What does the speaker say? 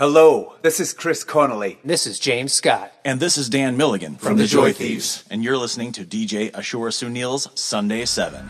Hello, this is Chris Connolly. This is James Scott. And this is Dan Milligan from, the Joy Thieves. And you're listening to DJ Ashura Sunil's Sunday 7.